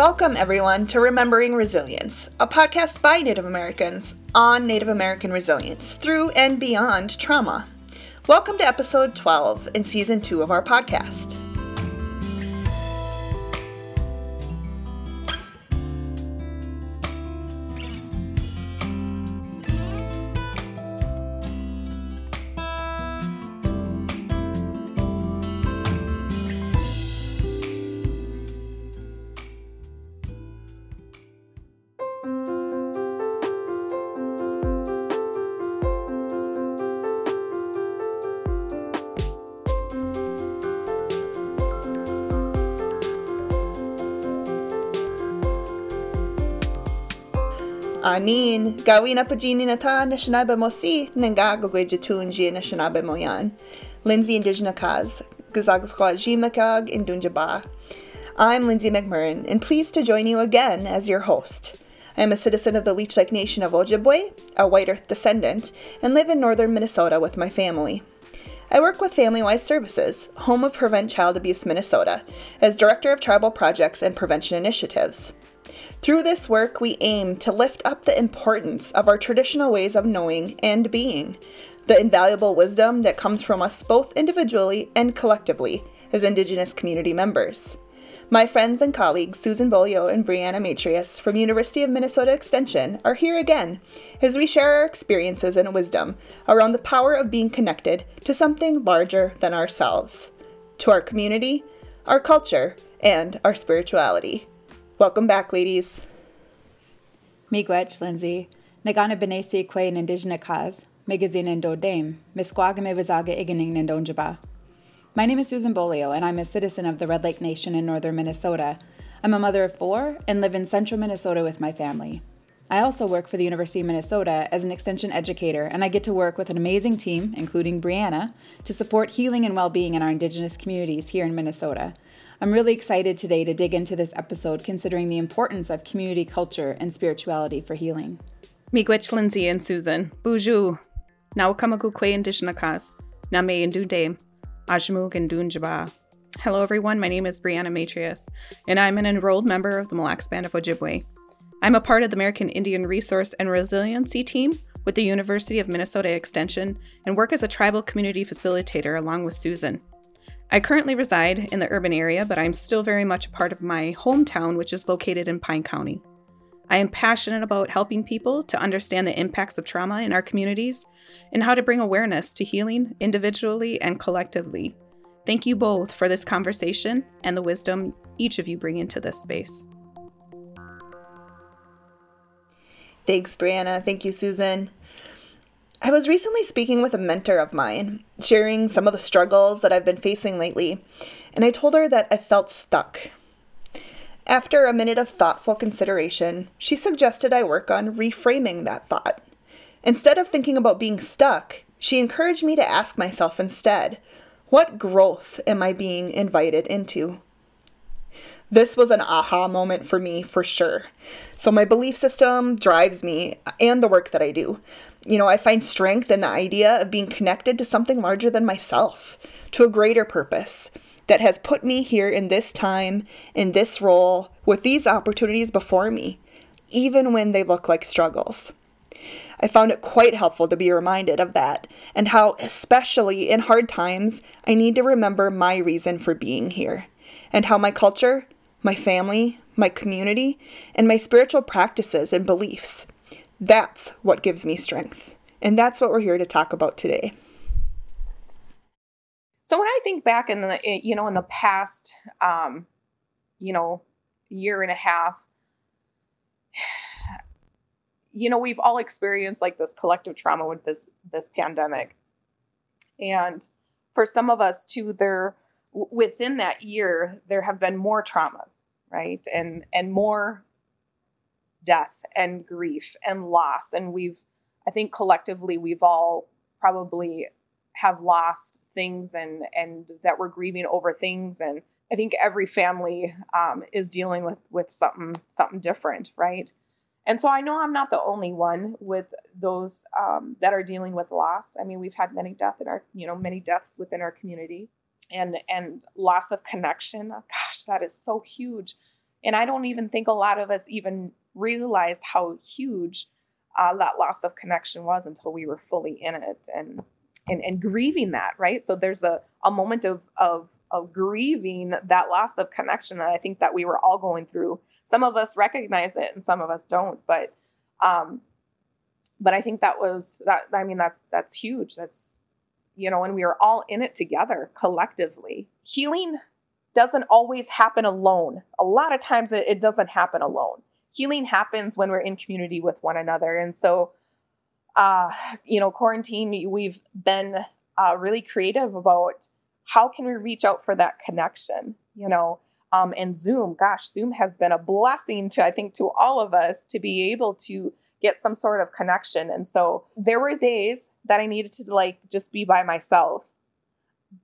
Welcome, everyone, to Remembering Resilience, a podcast by Native Americans on Native American resilience through and beyond trauma. Welcome to episode 12 in season 2 of our podcast. Anin, gawin na pajini na ta na shinabe mo si nangagagwe jatunji na shinabe mo yan. Lindsay Indigenous Kaz, Gazagskwa Jimakag in Dunjaba. I'm Lindsay McMurrin, and pleased to join you again as your host. I am a citizen of the Leech Lake Nation of Ojibwe, a White Earth descendant, and live in northern Minnesota with my family. I work with Family Wise Services, home of Prevent Child Abuse Minnesota, as Director of Tribal Projects and Prevention Initiatives. Through this work, we aim to lift up the importance of our traditional ways of knowing and being, the invaluable wisdom that comes from us both individually and collectively as Indigenous community members. My friends and colleagues Susan Beaulieu and Brianna Matrius from University of Minnesota Extension are here again as we share our experiences and wisdom around the power of being connected to something larger than ourselves, to our community, our culture, and our spirituality. Welcome back, ladies. Miigwech, Lindsay. Nagana benesi kwe indigenous cause. Megazin endo dame. vizaga iganing nendonjaba. My name is Susan Beaulieu, and I'm a citizen of the Red Lake Nation in northern Minnesota. I'm a mother of four and live in central Minnesota with my family. I also work for the University of Minnesota as an extension educator, and I get to work with an amazing team, including Brianna, to support healing and well being in our Indigenous communities here in Minnesota. I'm really excited today to dig into this episode considering the importance of community culture and spirituality for healing. Miigwech Lindsay and Susan. Buju. Nawakamagu kwe indishnakas. Name indude. Ajmug and Hello everyone, my name is Brianna Matrius, and I'm an enrolled member of the Mille Lacs Band of Ojibwe. I'm a part of the American Indian Resource and Resiliency Team with the University of Minnesota Extension and work as a tribal community facilitator along with Susan. I currently reside in the urban area, but I'm still very much a part of my hometown, which is located in Pine County. I am passionate about helping people to understand the impacts of trauma in our communities and how to bring awareness to healing individually and collectively. Thank you both for this conversation and the wisdom each of you bring into this space. Thanks, Brianna. Thank you, Susan. I was recently speaking with a mentor of mine, sharing some of the struggles that I've been facing lately, and I told her that I felt stuck. After a minute of thoughtful consideration, she suggested I work on reframing that thought. Instead of thinking about being stuck, she encouraged me to ask myself instead, what growth am I being invited into? This was an aha moment for me for sure. So, my belief system drives me and the work that I do. You know, I find strength in the idea of being connected to something larger than myself, to a greater purpose that has put me here in this time, in this role, with these opportunities before me, even when they look like struggles. I found it quite helpful to be reminded of that and how, especially in hard times, I need to remember my reason for being here and how my culture, my family, my community, and my spiritual practices and beliefs that's what gives me strength. And that's what we're here to talk about today. So when I think back in the you know in the past um, you know year and a half you know we've all experienced like this collective trauma with this this pandemic. And for some of us too there within that year there have been more traumas, right? And and more death and grief and loss. And we've i think collectively we've all probably have lost things and and that we're grieving over things. And i think every family um, is dealing with with something something different right? And so i know i'm not the only one with those um, that are dealing with loss. I mean we've had many deaths in our you know many deaths within our community and and loss of connection. Gosh that is so huge. And I don't even think a lot of us even realized how huge uh, that loss of connection was until we were fully in it and and, and grieving that, right? So there's a, a moment of, of of grieving that loss of connection that I think that we were all going through. Some of us recognize it and some of us don't, but um but I think that was that I mean that's that's huge. That's you know, and we are all in it together collectively. Healing doesn't always happen alone. A lot of times it, it doesn't happen alone. Healing happens when we're in community with one another. And so, uh, you know, quarantine, we've been uh, really creative about how can we reach out for that connection, you know, um, and Zoom, gosh, Zoom has been a blessing to, I think, to all of us to be able to get some sort of connection. And so there were days that I needed to like just be by myself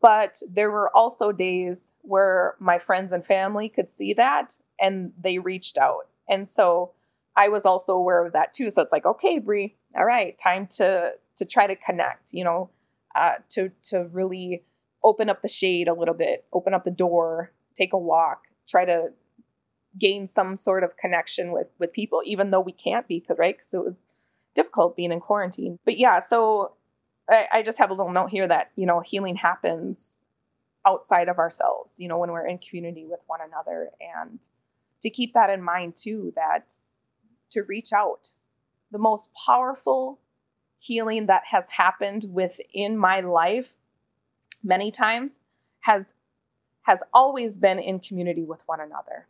but there were also days where my friends and family could see that and they reached out. And so I was also aware of that too. So it's like, okay, Brie, all right, time to to try to connect, you know, uh, to to really open up the shade a little bit, open up the door, take a walk, try to gain some sort of connection with with people, even though we can't be, right, because it was difficult being in quarantine. But yeah, so I, I just have a little note here that you know healing happens outside of ourselves you know when we're in community with one another and to keep that in mind too that to reach out the most powerful healing that has happened within my life many times has has always been in community with one another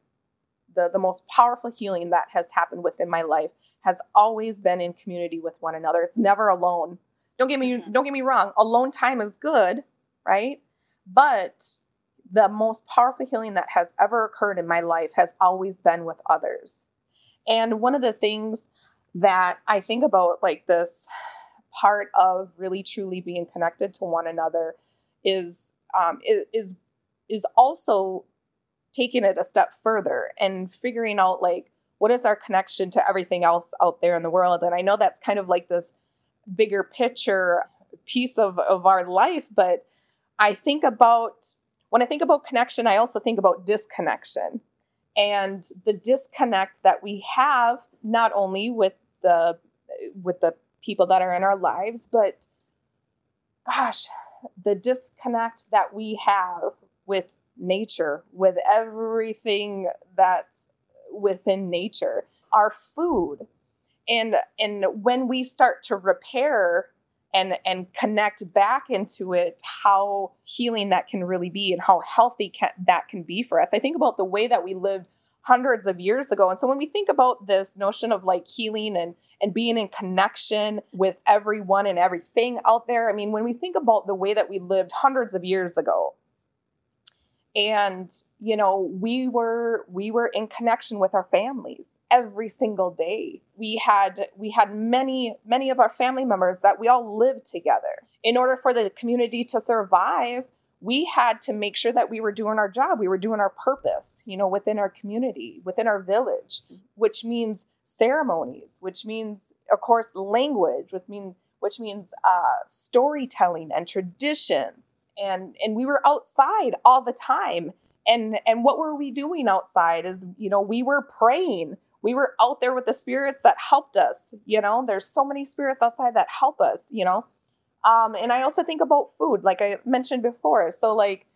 the, the most powerful healing that has happened within my life has always been in community with one another it's never alone don't get me mm-hmm. don't get me wrong. Alone time is good, right? But the most powerful healing that has ever occurred in my life has always been with others. And one of the things that I think about like this part of really truly being connected to one another is um, is is also taking it a step further and figuring out like what is our connection to everything else out there in the world and i know that's kind of like this bigger picture piece of, of our life. But I think about, when I think about connection, I also think about disconnection. And the disconnect that we have not only with the with the people that are in our lives but gosh the disconnect that we have with nature with everything that's within nature our food. And and when we start to repair and and connect back into it how healing that can really be and how healthy can, that can be for us. I think about the way that we lived hundreds of years ago and so when we think about this notion of like healing and and being in connection with everyone and everything out there i mean when we think about the way that we lived hundreds of years ago and you know we were we were in connection with our families every single day. We had we had many many of our family members that we all lived together. In order for the community to survive we had to make sure that we were doing our job. We were doing our purpose you know within our community within our village which means ceremonies which means of course language which means which means uh, storytelling and traditions and and we were outside all the time. And and what were we doing outside is you know we were praying. We were out there with the spirits that helped us you know? There's so many spirits outside that help us you know? Um and i also think about food like i mentioned before. So like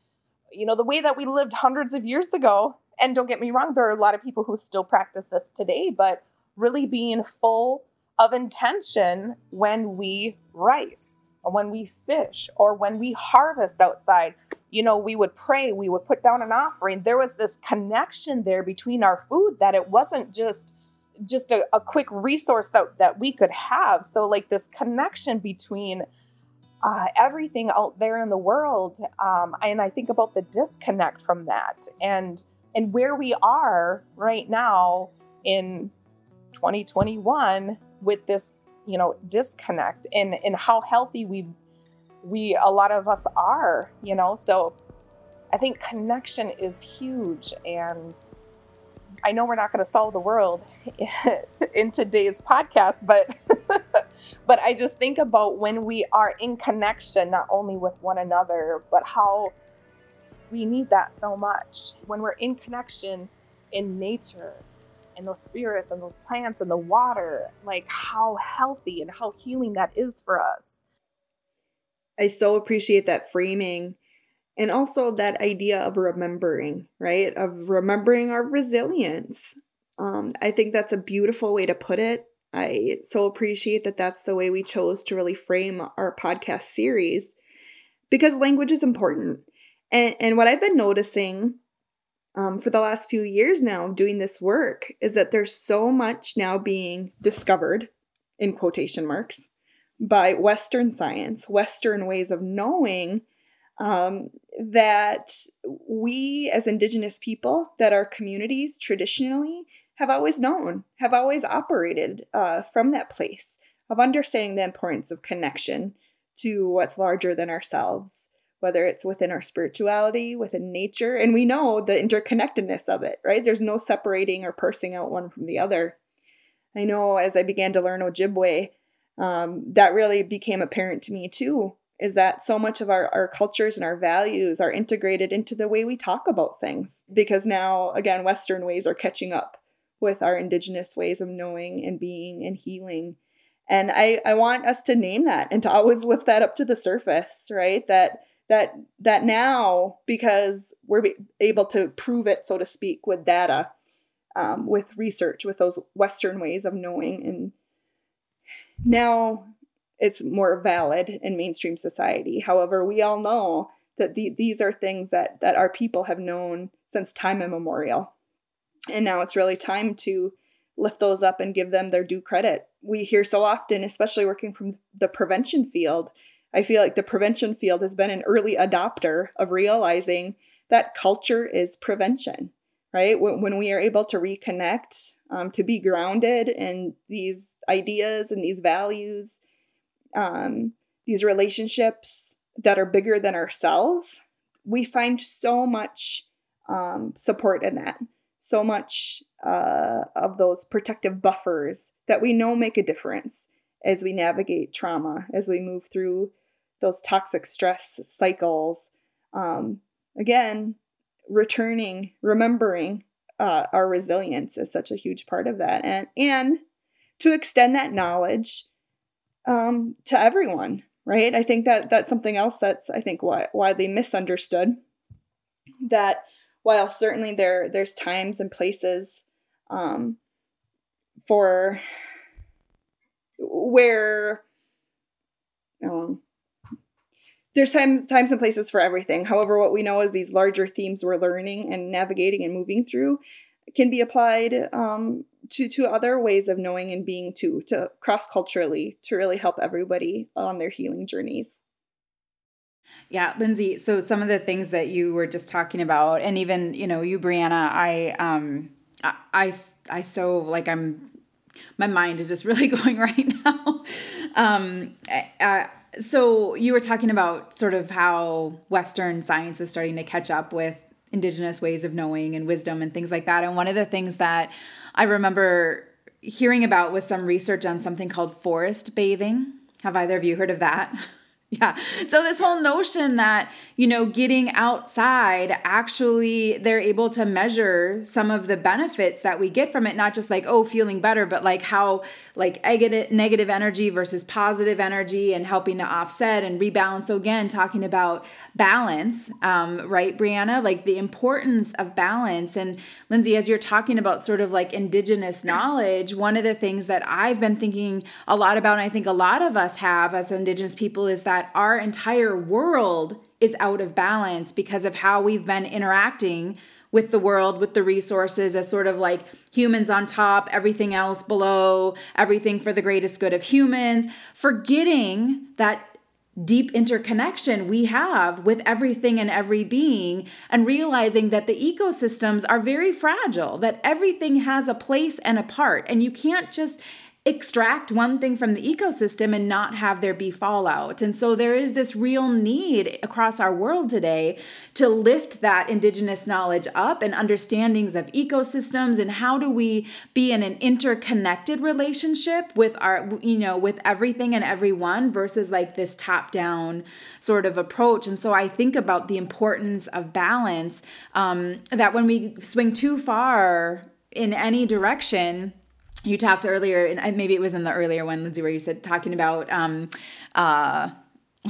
you know the way that we lived hundreds of years ago and don't get me wrong there are a lot of people who still practice this today but really being full of intention when we rice when we fish or when we harvest outside you know we would pray we would put down an offering. There was this connection there between our food that it wasn't just just a, a quick resource that that we could have. So like this connection between uh, everything out there in the world um, and i think about the disconnect from that and and where we are right now in 2021 with this you know disconnect and and how healthy we we a lot of us are you know? So i think connection is huge and i know we're not going to solve the world in today's podcast but but i just think about when we are in connection not only with one another but how we need that so much. When we're in connection in nature and those spirits and those plants and the water, like how healthy and how healing that is for us. I so appreciate that framing and also that idea of remembering, right? Of remembering our resilience. Um, I think that's a beautiful way to put it. I so appreciate that that's the way we chose to really frame our podcast series because language is important. And, and what I've been noticing um, for the last few years now doing this work is that there's so much now being discovered in quotation marks by Western science, Western ways of knowing um, that we as Indigenous people, that our communities traditionally have always known, have always operated uh, from that place of understanding the importance of connection to what's larger than ourselves whether it's within our spirituality, within nature, and we know the interconnectedness of it, right? There's no separating or parsing out one from the other. I know as I began to learn Ojibwe, um, that really became apparent to me too, is that so much of our, our cultures and our values are integrated into the way we talk about things. Because now, again, Western ways are catching up with our indigenous ways of knowing and being and healing. And I, I want us to name that and to always lift that up to the surface, right? That that that now because we're able to prove it so to speak with data um, with research with those western ways of knowing and now it's more valid in mainstream society. However we all know that the, these are things that that our people have known since time immemorial. And now it's really time to lift those up and give them their due credit. We hear so often especially working from the prevention field I feel like the prevention field has been an early adopter of realizing that culture is prevention, right? When, when we are able to reconnect, um, to be grounded in these ideas and these values, um, these relationships that are bigger than ourselves, we find so much um, support in that, so much uh, of those protective buffers that we know make a difference as we navigate trauma, as we move through those toxic stress cycles. Um, again, returning, remembering uh, our resilience is such a huge part of that, and and to extend that knowledge um, to everyone. Right? I think that that's something else that's I think widely misunderstood. That while certainly there there's times and places um, for where um, there's times times and places for everything. However, what we know is these larger themes we're learning and navigating and moving through can be applied um, to to other ways of knowing and being too, to cross culturally to really help everybody on their healing journeys. Yeah, Lindsay. So some of the things that you were just talking about, and even you know you, Brianna, I um, I I, I so like I'm my mind is just really going right now. um, I, so you were talking about sort of how Western science is starting to catch up with indigenous ways of knowing and wisdom and things like that. And one of the things that I remember hearing about was some research on something called forest bathing. Have either of you heard of that? Yeah. So this whole notion that, you know, getting outside actually they're able to measure some of the benefits that we get from it, not just like, oh, feeling better, but like how like negative energy versus positive energy and helping to offset and rebalance. So again, talking about balance, um, right, Brianna? Like the importance of balance. And Lindsay, as you're talking about sort of like indigenous knowledge, one of the things that I've been thinking a lot about, and I think a lot of us have as indigenous people, is that our entire world is out of balance because of how we've been interacting with the world, with the resources, as sort of like humans on top, everything else below, everything for the greatest good of humans, forgetting that deep interconnection we have with everything and every being, and realizing that the ecosystems are very fragile, that everything has a place and a part, and you can't just extract one thing from the ecosystem and not have there be fallout. And so there is this real need across our world today to lift that indigenous knowledge up and understandings of ecosystems and how do we be in an interconnected relationship with our you know with everything and everyone versus like this top down sort of approach. And so I think about the importance of balance um, that when we swing too far in any direction you talked earlier, and maybe it was in the earlier one, Lindsay, where you said talking about um, uh,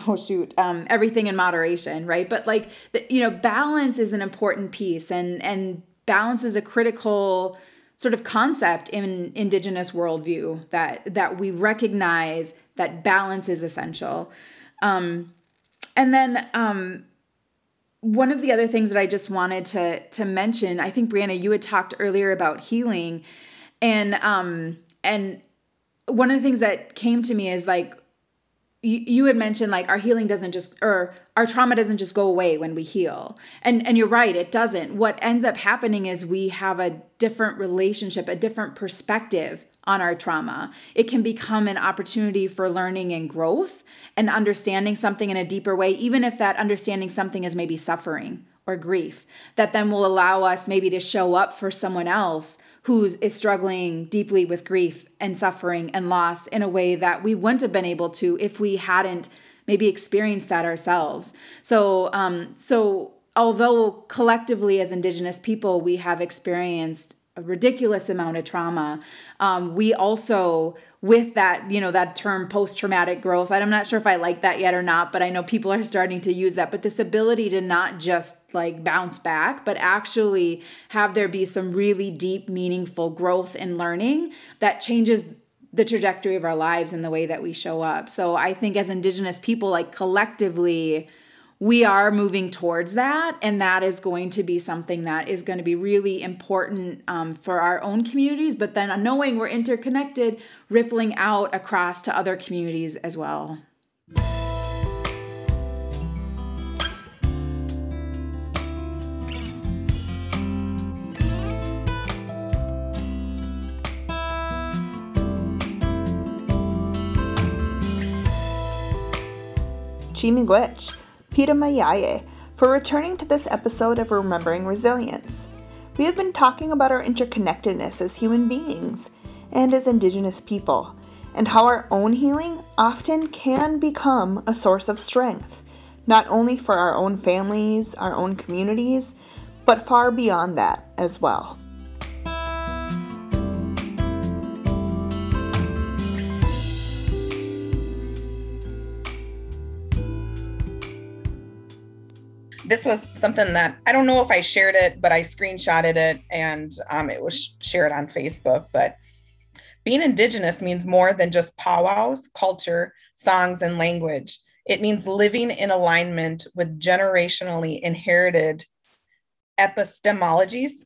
oh shoot, um, everything in moderation, right? But like, the, you know, balance is an important piece, and and balance is a critical sort of concept in indigenous worldview that that we recognize that balance is essential. Um, and then um, one of the other things that I just wanted to to mention, I think Brianna, you had talked earlier about healing and um and one of the things that came to me is like you, you had mentioned like our healing doesn't just or our trauma doesn't just go away when we heal. And and you're right it doesn't. What ends up happening is we have a different relationship a different perspective on our trauma. It can become an opportunity for learning and growth and understanding something in a deeper way even if that understanding something is maybe suffering or grief that then will allow us maybe to show up for someone else who is struggling deeply with grief and suffering and loss in a way that we wouldn't have been able to if we hadn't maybe experienced that ourselves. So, um, so although collectively as Indigenous people we have experienced a ridiculous amount of trauma, um, we also with that, you know, that term post traumatic growth. I'm not sure if I like that yet or not, but I know people are starting to use that. But this ability to not just like bounce back, but actually have there be some really deep, meaningful growth and learning that changes the trajectory of our lives and the way that we show up. So I think as Indigenous people, like collectively, we are moving towards that and that is going to be something that is going to be really important um, for our own communities but then knowing we're interconnected rippling out across to other communities as well. Chi Pita Mayaye, for returning to this episode of Remembering Resilience. We have been talking about our interconnectedness as human beings and as Indigenous people, and how our own healing often can become a source of strength, not only for our own families, our own communities, but far beyond that as well. This was something that I don't know if I shared it, but I screenshotted it and um, it was shared on Facebook. But being Indigenous means more than just powwows, culture, songs, and language. It means living in alignment with generationally inherited epistemologies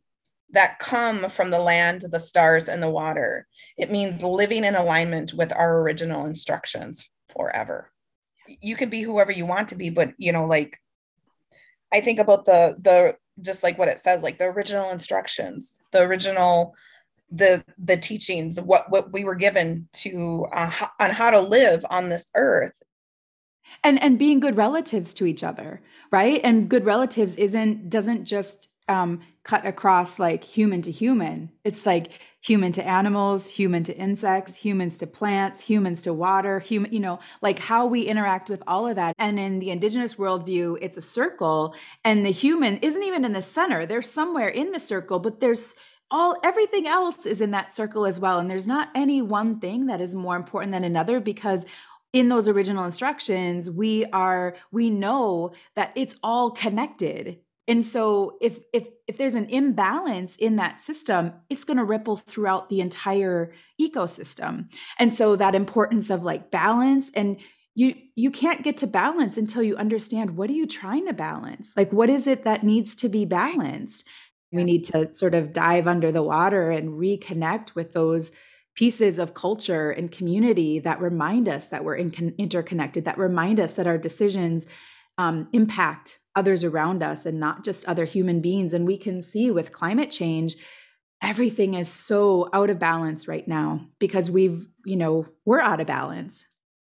that come from the land, the stars, and the water. It means living in alignment with our original instructions forever. You can be whoever you want to be, but you know, like I think about the the just like what it said, like the original instructions, the original the the teachings, what what we were given to uh, on how to live on this earth, and and being good relatives to each other, right? And good relatives isn't doesn't just um, cut across like human to human. It's like human to animals, human to insects, humans to plants, humans to water, human, you know, like how we interact with all of that. And in the indigenous worldview, it's a circle, and the human isn't even in the center. They're somewhere in the circle, but there's all everything else is in that circle as well. And there's not any one thing that is more important than another because in those original instructions we are we know that it's all connected and so if if if there's an imbalance in that system, it's going to ripple throughout the entire ecosystem. And so that importance of like balance and you you can't get to balance until you understand what are you trying to balance? Like what is it that needs to be balanced? We need to sort of dive under the water and reconnect with those pieces of culture and community that remind us that we're in- interconnected, that remind us that our decisions um, impact others around us and not just other human beings. And we can see with climate change everything is so out of balance right now because we've, you know, we're out of balance.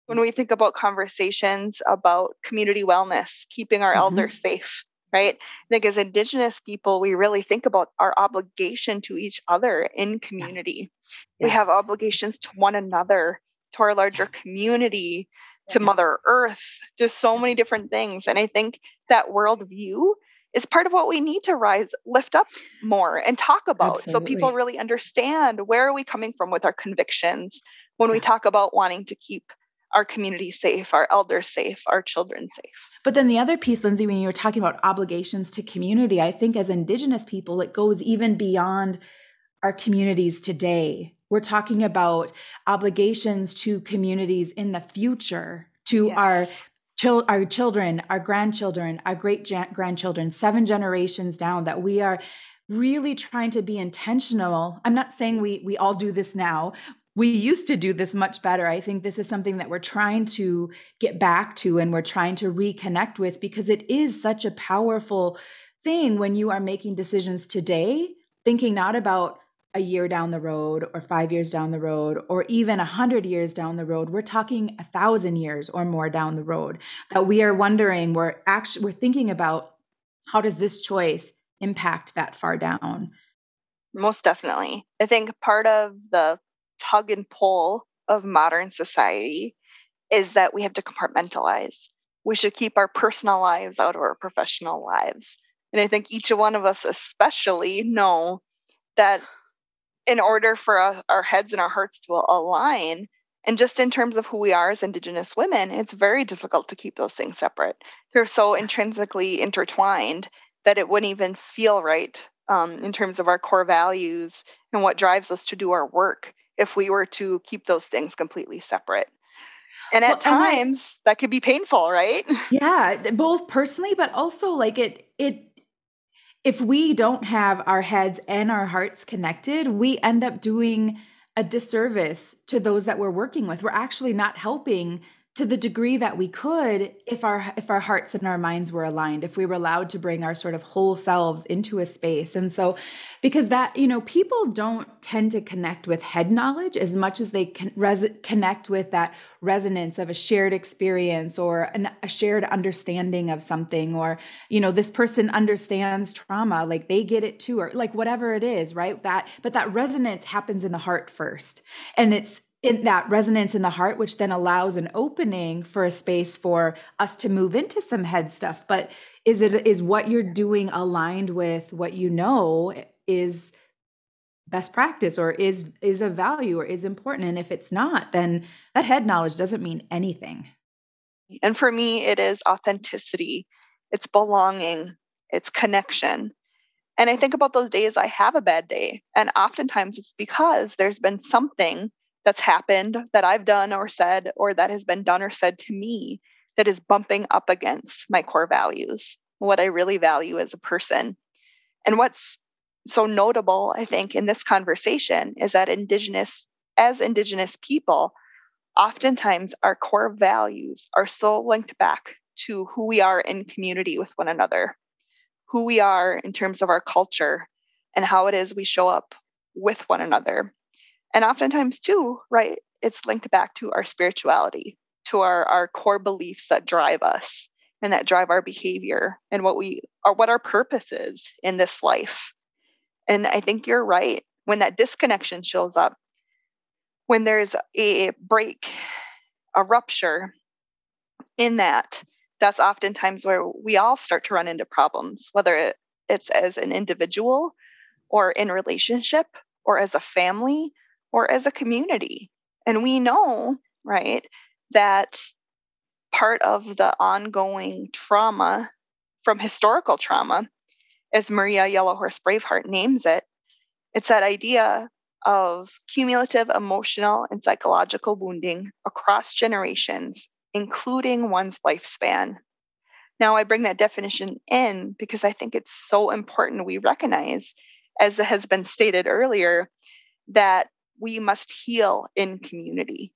When we think about conversations about community wellness, keeping our mm-hmm. elders safe, right? I think as Indigenous people, we really think about our obligation to each other in community. Yes. We have obligations to one another, to our larger community, to Mother Earth, just so many different things. And I think that worldview is part of what we need to rise, lift up more and talk about Absolutely. so people really understand where are we coming from with our convictions when we talk about wanting to keep our community safe, our elders safe, our children safe. But then the other piece, Lindsay, when you were talking about obligations to community, I think as Indigenous people, it goes even beyond our communities today. We're talking about obligations to communities in the future, to yes. our chil- our children, our grandchildren, our great grandchildren, seven generations down, that we are really trying to be intentional. I'm not saying we we all do this now. We used to do this much better. I think this is something that we're trying to get back to and we're trying to reconnect with because it is such a powerful thing when you are making decisions today, thinking not about a year down the road or five years down the road or even a hundred years down the road we're talking a thousand years or more down the road that we are wondering we're actually we're thinking about how does this choice impact that far down? Most definitely. I think part of the tug and pull of modern society is that we have to compartmentalize. We should keep our personal lives out of our professional lives. And i think each one of us especially know that in order for us, our heads and our hearts to align. And just in terms of who we are as indigenous women it's very difficult to keep those things separate. They're so intrinsically intertwined that it wouldn't even feel right um, in terms of our core values and what drives us to do our work if we were to keep those things completely separate. And at well, times I, that could be painful right? Yeah both personally but also like it it if we don't have our heads and our hearts connected, we end up doing a disservice to those that we're working with. We're actually not helping to the degree that we could if our if our hearts and our minds were aligned if we were allowed to bring our sort of whole selves into a space. And so because that you know people don't tend to connect with head knowledge as much as they can res- connect with that resonance of a shared experience or an, a shared understanding of something or you know this person understands trauma like they get it too or like whatever it is right? That but that resonance happens in the heart first. And it's in that resonance in the heart, which then allows an opening for a space for us to move into some head stuff. But is it is what you're doing aligned with what you know is best practice or is is a value or is important? And if it's not, then that head knowledge doesn't mean anything. And for me, it is authenticity, it's belonging, it's connection. And I think about those days I have a bad day. And oftentimes it's because there's been something that's happened that I've done or said, or that has been done or said to me that is bumping up against my core values, what I really value as a person. And what's so notable, I think, in this conversation is that Indigenous, as Indigenous people, oftentimes our core values are so linked back to who we are in community with one another, who we are in terms of our culture, and how it is we show up with one another. And oftentimes, too, right, it's linked back to our spirituality, to our, our core beliefs that drive us and that drive our behavior and what we are, what our purpose is in this life. And I think you're right. When that disconnection shows up, when there's a break, a rupture in that, that's oftentimes where we all start to run into problems, whether it's as an individual or in relationship or as a family or as a community. And we know, right, that part of the ongoing trauma from historical trauma, as Maria Yellow Horse Brave Heart names it, it's that idea of cumulative emotional and psychological wounding across generations, including one's lifespan. Now, I bring that definition in because I think it's so important we recognize, as has been stated earlier, that we must heal in community.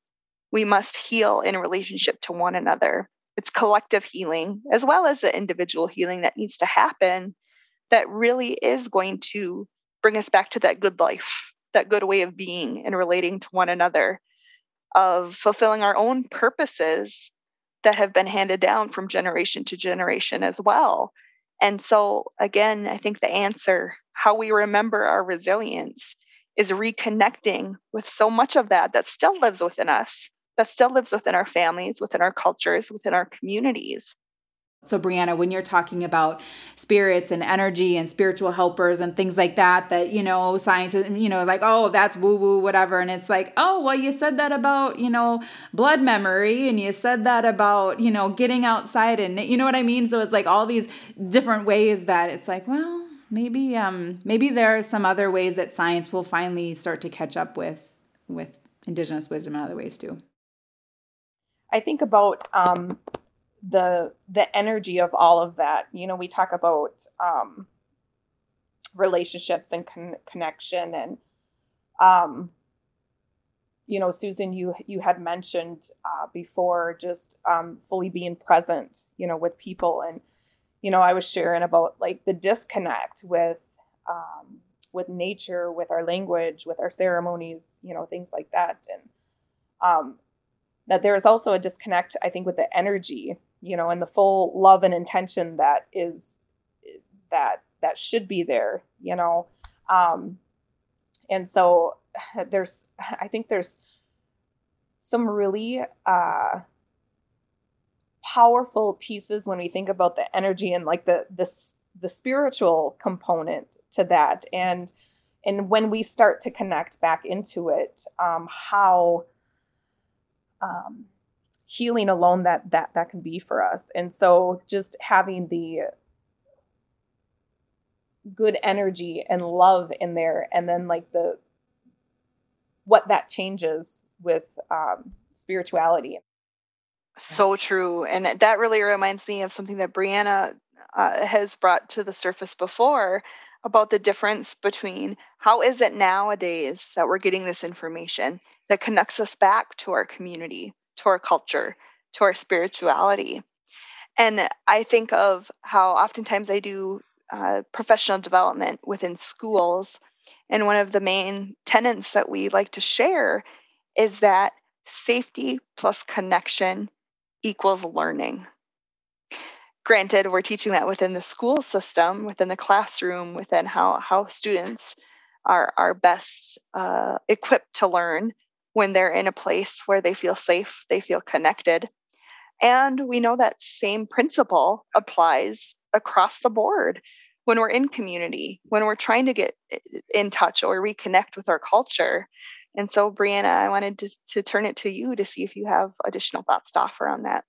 We must heal in relationship to one another. It's collective healing as well as the individual healing that needs to happen that really is going to bring us back to that good life, that good way of being and relating to one another, of fulfilling our own purposes that have been handed down from generation to generation as well. And so, again, I think the answer, how we remember our resilience, is reconnecting with so much of that that still lives within us, that still lives within our families, within our cultures, within our communities. So, Brianna, when you're talking about spirits and energy and spiritual helpers and things like that, that, you know, science, you know, like, oh, that's woo woo, whatever. And it's like, oh, well, you said that about, you know, blood memory and you said that about, you know, getting outside and, you know what I mean? So it's like all these different ways that it's like, well, maybe, um, maybe there are some other ways that science will finally start to catch up with, with indigenous wisdom in other ways too. I think about, um, the the energy of all of that you know we talk about um relationships and con- connection and um you know susan you you had mentioned uh, before just um, fully being present you know with people and you know i was sharing about like the disconnect with um, with nature with our language with our ceremonies you know things like that and um, that there is also a disconnect i think with the energy you know, and the full love and intention that is that that should be there, you know. Um, and so there's, I think there's some really uh, powerful pieces when we think about the energy and like the the the spiritual component to that, and and when we start to connect back into it, um, how um, healing alone that that that can be for us. And so just having the good energy and love in there and then like the what that changes with um, spirituality so true and that really reminds me of something that brianna uh, has brought to the surface before about the difference between how is it nowadays that we're getting this information that connects us back to our community to our culture, to our spirituality. And I think of how oftentimes I do uh, professional development within schools. And one of the main tenets that we like to share is that safety plus connection equals learning. Granted, we're teaching that within the school system, within the classroom, within how, how students are, are best uh, equipped to learn when they're in a place where they feel safe, they feel connected. And we know that same principle applies across the board when we're in community, when we're trying to get in touch or reconnect with our culture. And so, Brianna, I wanted to, to turn it to you to see if you have additional thoughts to offer on that.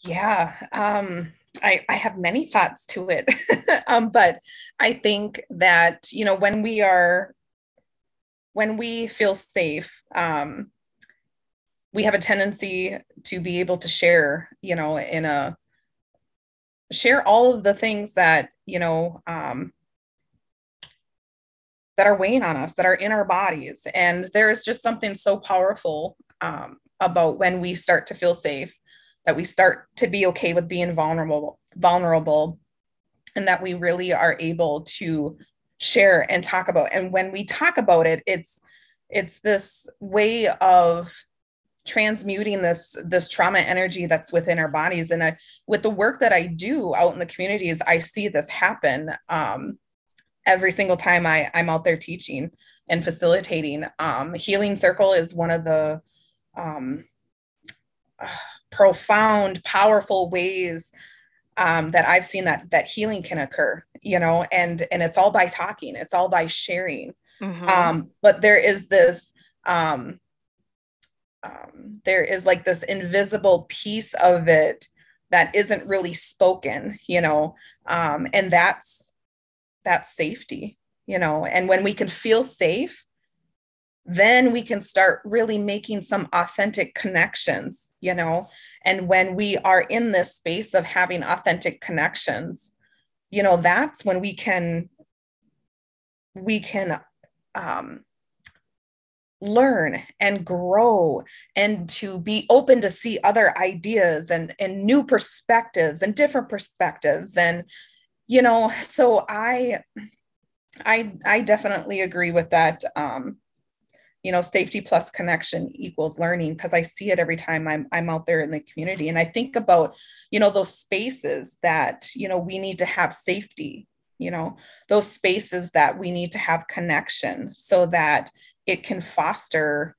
Yeah, um, I, I have many thoughts to it. um, but I think that, you know, when we are when we feel safe, um, we have a tendency to be able to share, you know, in a share all of the things that, you know, um, that are weighing on us, that are in our bodies. And there's just something so powerful um, about when we start to feel safe, that we start to be okay with being vulnerable, vulnerable, and that we really are able to share and talk about and when we talk about it it's it's this way of transmuting this this trauma energy that's within our bodies and I, with the work that i do out in the communities i see this happen um, every single time I, i'm out there teaching and facilitating um, healing circle is one of the um, uh, profound powerful ways um, that I've seen that that healing can occur, you know, and and it's all by talking, it's all by sharing. Mm-hmm. Um, but there is this um, um, there is like this invisible piece of it that isn't really spoken, you know, um, and that's that's safety, you know, and when we can feel safe, then we can start really making some authentic connections, you know, and when we are in this space of having authentic connections, you know, that's when we can we can um, learn and grow and to be open to see other ideas and and new perspectives and different perspectives and you know so i I I definitely agree with that. Um, you know, safety plus connection equals learning because I see it every time I'm I'm out there in the community, and I think about you know those spaces that you know we need to have safety. You know, those spaces that we need to have connection so that it can foster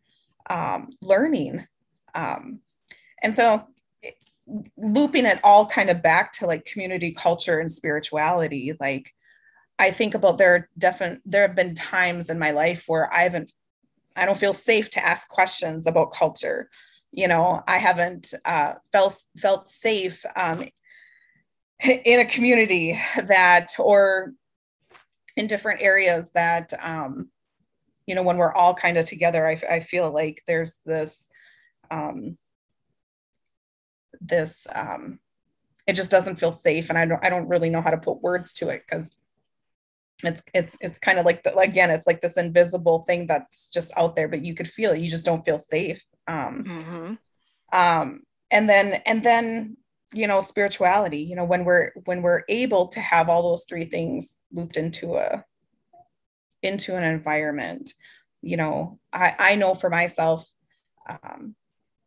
um, learning. Um, and so looping it all kind of back to like community culture and spirituality like i think about there are definitely there have been times in my life where i haven't i don't feel safe to ask questions about culture. You know i haven't uh, felt felt safe um, in a community that or in different areas that um, you know when we're all kind of together I, I feel like there's this um, this um, it just doesn't feel safe and i don't i don't really know how to put words to it because it's it's it's kind of like the, again it's like this invisible thing that's just out there but you could feel it you just don't feel safe um mm-hmm. um and then and then you know spirituality you know when we're when we're able to have all those three things looped into a into an environment you know i i know for myself um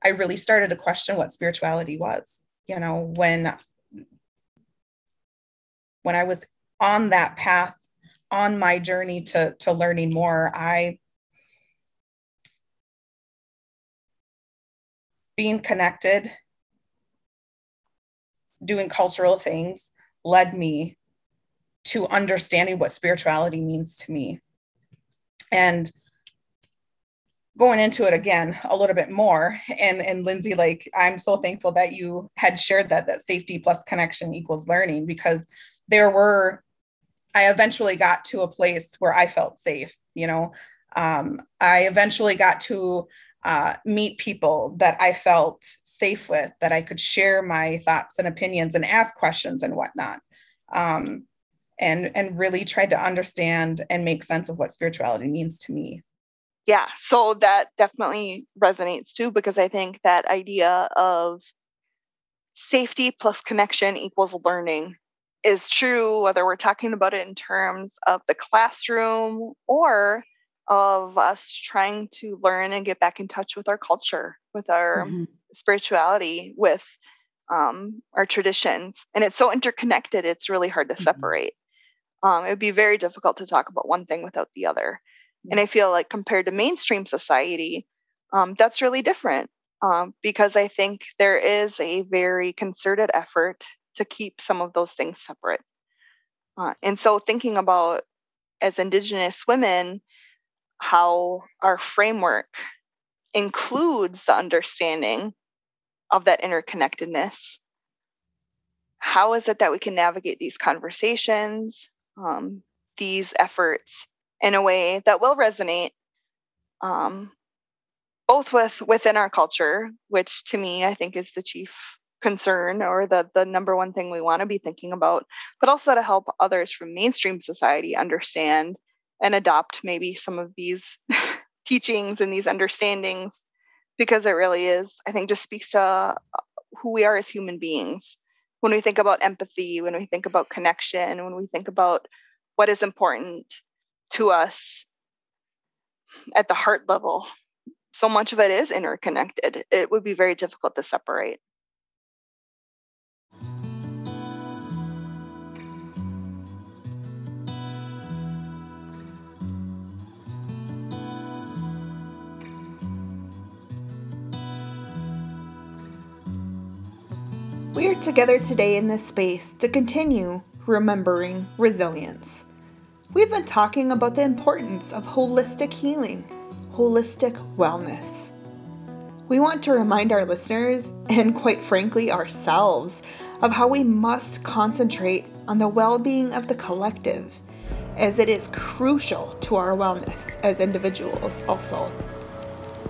I really started to question what spirituality was. You know, when when I was on that path, on my journey to to learning more, I being connected, doing cultural things led me to understanding what spirituality means to me. And going into it again a little bit more. And and lindsay like i'm so thankful that you had shared that that safety plus connection equals learning because there were i eventually got to a place where i felt safe you know? Um, i eventually got to uh, meet people that i felt safe with that i could share my thoughts and opinions and ask questions and whatnot. Um, and and really tried to understand and make sense of what spirituality means to me yeah, so that definitely resonates too, because I think that idea of safety plus connection equals learning is true, whether we're talking about it in terms of the classroom or of us trying to learn and get back in touch with our culture, with our mm-hmm. spirituality, with um, our traditions. And it's so interconnected, it's really hard to mm-hmm. separate. Um, it would be very difficult to talk about one thing without the other. And I feel like compared to mainstream society, um, that's really different um, because I think there is a very concerted effort to keep some of those things separate. Uh, and so, thinking about as Indigenous women, how our framework includes the understanding of that interconnectedness. How is it that we can navigate these conversations, um, these efforts, in a way that will resonate um, both with within our culture, which to me I think is the chief concern or the the number one thing we want to be thinking about, but also to help others from mainstream society understand and adopt maybe some of these teachings and these understandings because it really is I think just speaks to uh, who we are as human beings. When we think about empathy, when we think about connection, when we think about what is important to us at the heart level. So much of it is interconnected. It would be very difficult to separate. We are together today in this space to continue remembering resilience. We've been talking about the importance of holistic healing, holistic wellness. We want to remind our listeners, and quite frankly ourselves, of how we must concentrate on the well being of the collective, as it is crucial to our wellness as individuals, also.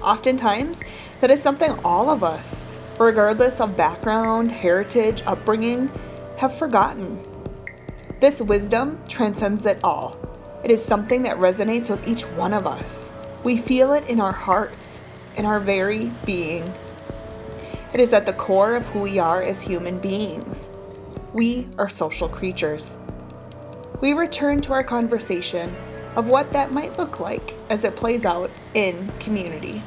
Oftentimes, that is something all of us, regardless of background, heritage, upbringing, have forgotten this wisdom transcends it all. It is something that resonates with each one of us. We feel it in our hearts, in our very being. It is at the core of who we are as human beings. We are social creatures. we return to our conversation of what that might look like as it plays out in community.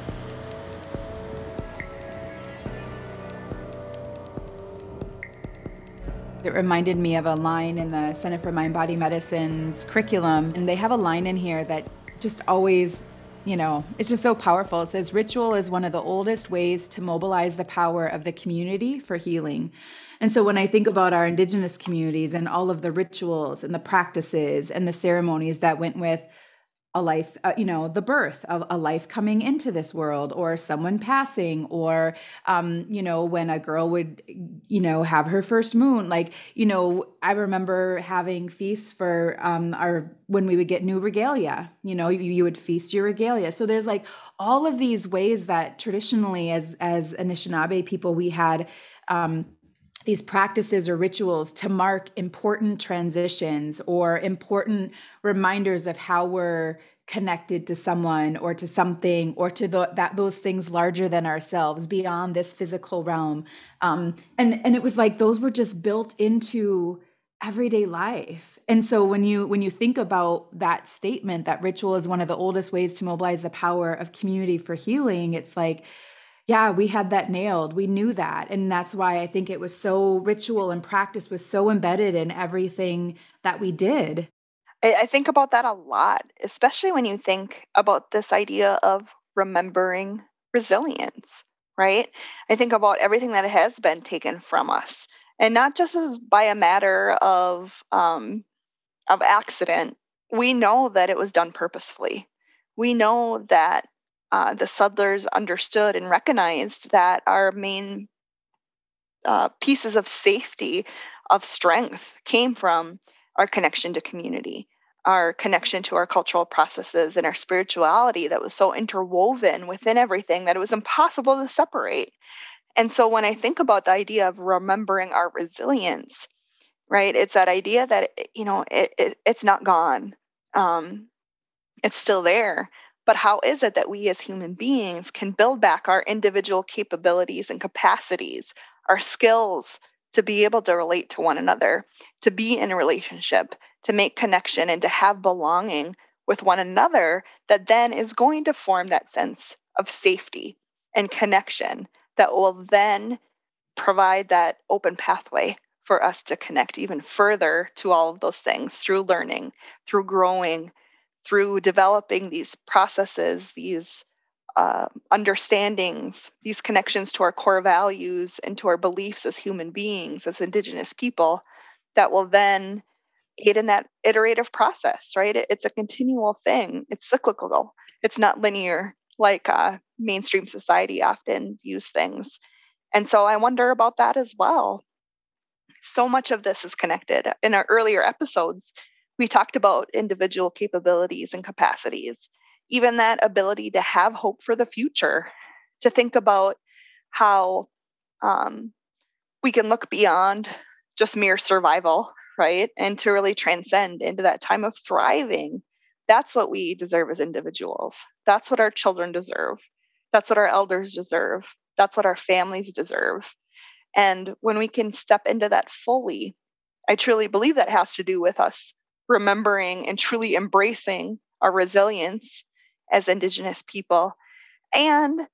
It reminded me of a line in the Center for Mind Body Medicine's curriculum, and they have a line in here that just always, you know, it's just so powerful. It says, Ritual is one of the oldest ways to mobilize the power of the community for healing. And so when I think about our Indigenous communities and all of the rituals and the practices and the ceremonies that went with a life, uh, you know, the birth of a life coming into this world, or someone passing, or, um, you know, when a girl would, you know, have her first moon. Like, you know, I remember having feasts for um, our when we would get new regalia. You know, you, you would feast your regalia. So there's like all of these ways that traditionally, as as Anishinaabe people, we had. Um, these practices or rituals to mark important transitions or important reminders of how we're connected to someone or to something or to the, that those things larger than ourselves beyond this physical realm. Um, and and it was like those were just built into everyday life. And so when you when you think about that statement that ritual is one of the oldest ways to mobilize the power of community for healing it's like yeah, we had that nailed. We knew that. And that's why I think it was so ritual and practice was so embedded in everything that we did. I, think about that a lot, especially when you think about this idea of remembering resilience, right? I think about everything that has been taken from us, and not just as by a matter of um, of accident. We know that it was done purposefully. We know that uh, the settlers understood and recognized that our main uh, pieces of safety, of strength, came from our connection to community, our connection to our cultural processes, and our spirituality that was so interwoven within everything that it was impossible to separate. And so when I think about the idea of remembering our resilience, right, it's that idea that, you know, it, it it's not gone. Um, it's still there but how is it that we as human beings can build back our individual capabilities and capacities, our skills to be able to relate to one another, to be in a relationship, to make connection, and to have belonging with one another that then is going to form that sense of safety and connection that will then provide that open pathway for us to connect even further to all of those things through learning, through growing, through developing these processes, these uh, understandings, these connections to our core values and to our beliefs as human beings, as Indigenous people, that will then aid in that iterative process, right? It, it's a continual thing, it's cyclical, it's not linear like uh, mainstream society often views things. And so I wonder about that as well. So much of this is connected. In our earlier episodes, we talked about individual capabilities and capacities, even that ability to have hope for the future, to think about how um, we can look beyond just mere survival, right? And to really transcend into that time of thriving. That's what we deserve as individuals. That's what our children deserve. That's what our elders deserve. That's what our families deserve. And when we can step into that fully, I truly believe that has to do with us remembering and truly embracing our resilience as Indigenous people. And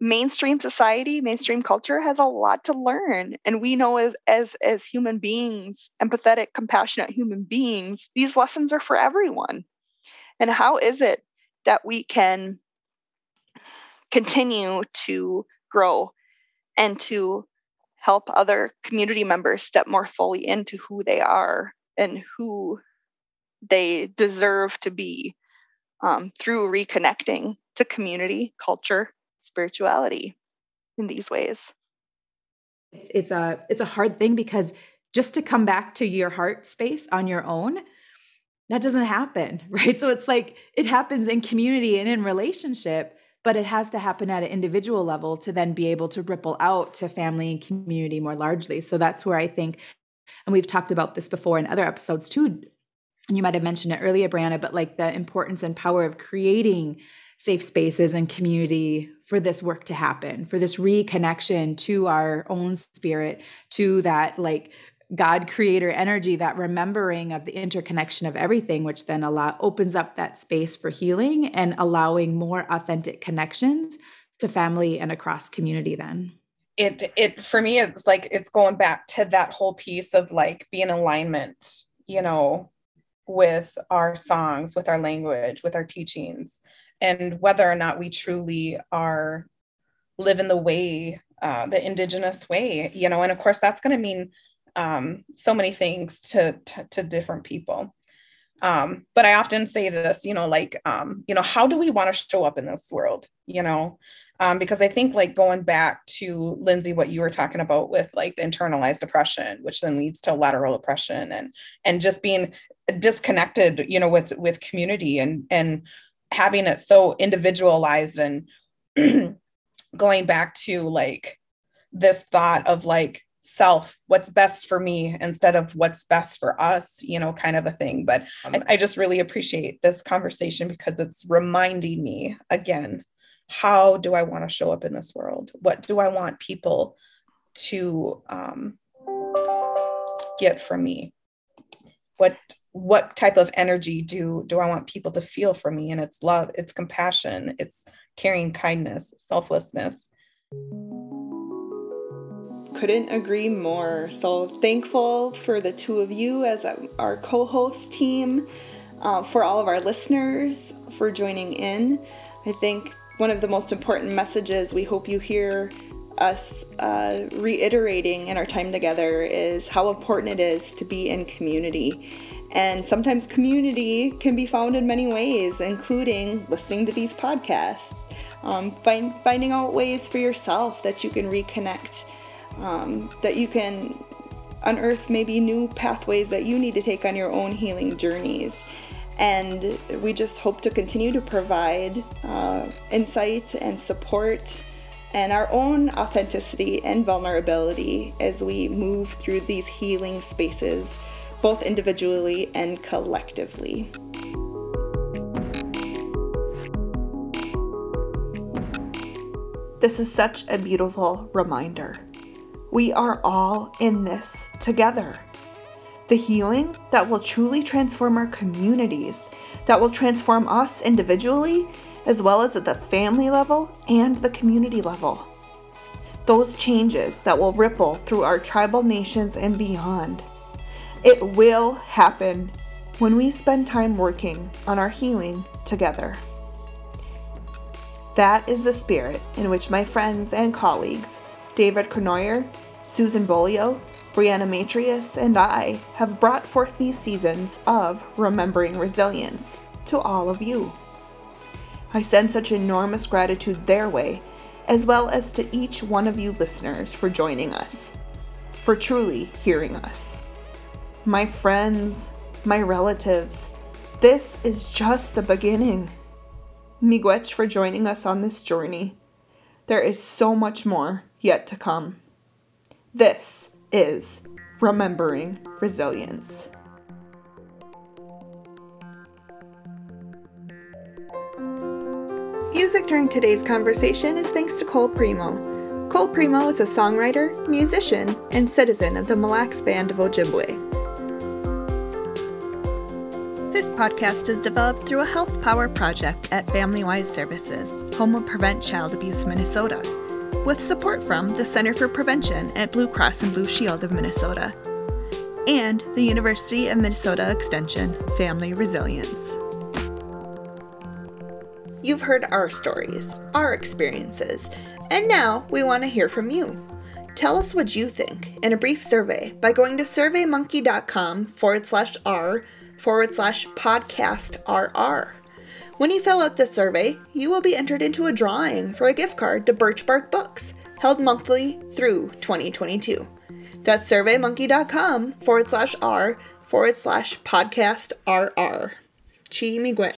mainstream society, mainstream culture has a lot to learn. And we know as, as, as human beings, empathetic, compassionate human beings, these lessons are for everyone. And how is it that we can continue to grow and to help other community members step more fully into who they are and who they deserve to be um, through reconnecting to community, culture, spirituality in these ways. It's, it's a it's a hard thing because just to come back to your heart space on your own, that doesn't happen, right? So it's like it happens in community and in relationship, but it has to happen at an individual level to then be able to ripple out to family and community more largely. So that's where I think, and we've talked about this before in other episodes too, and you might have mentioned it earlier, Brianna, but like the importance and power of creating safe spaces and community for this work to happen, for this reconnection to our own spirit, to that like God creator energy, that remembering of the interconnection of everything, which then allow opens up that space for healing and allowing more authentic connections to family and across community then. It it for me it's like it's going back to that whole piece of like being alignment, you know, with our songs, with our language, with our teachings, and whether or not we truly are living the way, uh, the indigenous way, you know, and of course that's going to mean um, so many things to, to, to different people. Um, but I often say this, you know, like, um, you know, how do we want to show up in this world, you know? Um, because I think like going back to Lindsay, what you were talking about with like the internalized oppression, which then leads to lateral oppression and and just being disconnected, you know, with with community and and having it so individualized and going back to like this thought of like self what's best for me instead of what's best for us you know kind of a thing. But I, I just really appreciate this conversation because it's reminding me again how do i want to show up in this world? What do i want people to um, get from me? What what type of energy do do i want people to feel from me and it's love it's compassion it's caring kindness selflessness couldn't agree more. So thankful for the two of you as our co host team, uh, for all of our listeners for joining in. I think one of the most important messages we hope you hear us uh, reiterating in our time together is how important it is to be in community. And sometimes community can be found in many ways, including listening to these podcasts, um, find, finding out ways for yourself that you can reconnect um, that you can unearth maybe new pathways that you need to take on your own healing journeys. And we just hope to continue to provide uh, insight and support and our own authenticity and vulnerability as we move through these healing spaces, both individually and collectively. This is such a beautiful reminder we are all in this together. The healing that will truly transform our communities, that will transform us individually, as well as at the family level and the community level. Those changes that will ripple through our tribal nations and beyond. It will happen when we spend time working on our healing together. That is the spirit in which my friends and colleagues, David Cournoyer, Susan Beaulieu, Brianna Matrius, and I have brought forth these seasons of Remembering Resilience to all of you. I send such enormous gratitude their way, as well as to each one of you listeners for joining us, for truly hearing us. My friends, my relatives, this is just the beginning. Miigwech for joining us on this journey. There is so much more yet to come. This is Remembering Resilience. Music during today's conversation is thanks to Cole Primo. Cole Primo is a songwriter, musician, and citizen of the Mille Lacs Band of Ojibwe. This podcast is developed through a Health Power project at Family Wise Services, home of Prevent Child Abuse Minnesota with support from the Center for Prevention at Blue Cross and Blue Shield of Minnesota and the University of Minnesota Extension Family Resilience. You've heard our stories, our experiences, and now we want to hear from you. Tell us what you think in a brief survey by going to surveymonkey.com forward slash r forward slash podcast rr. When you fill out the survey, you will be entered into a drawing for a gift card to Birch Bark Books, held monthly through 2022. That's surveymonkey.com forward slash r forward slash podcast rr. Chi Miigwech.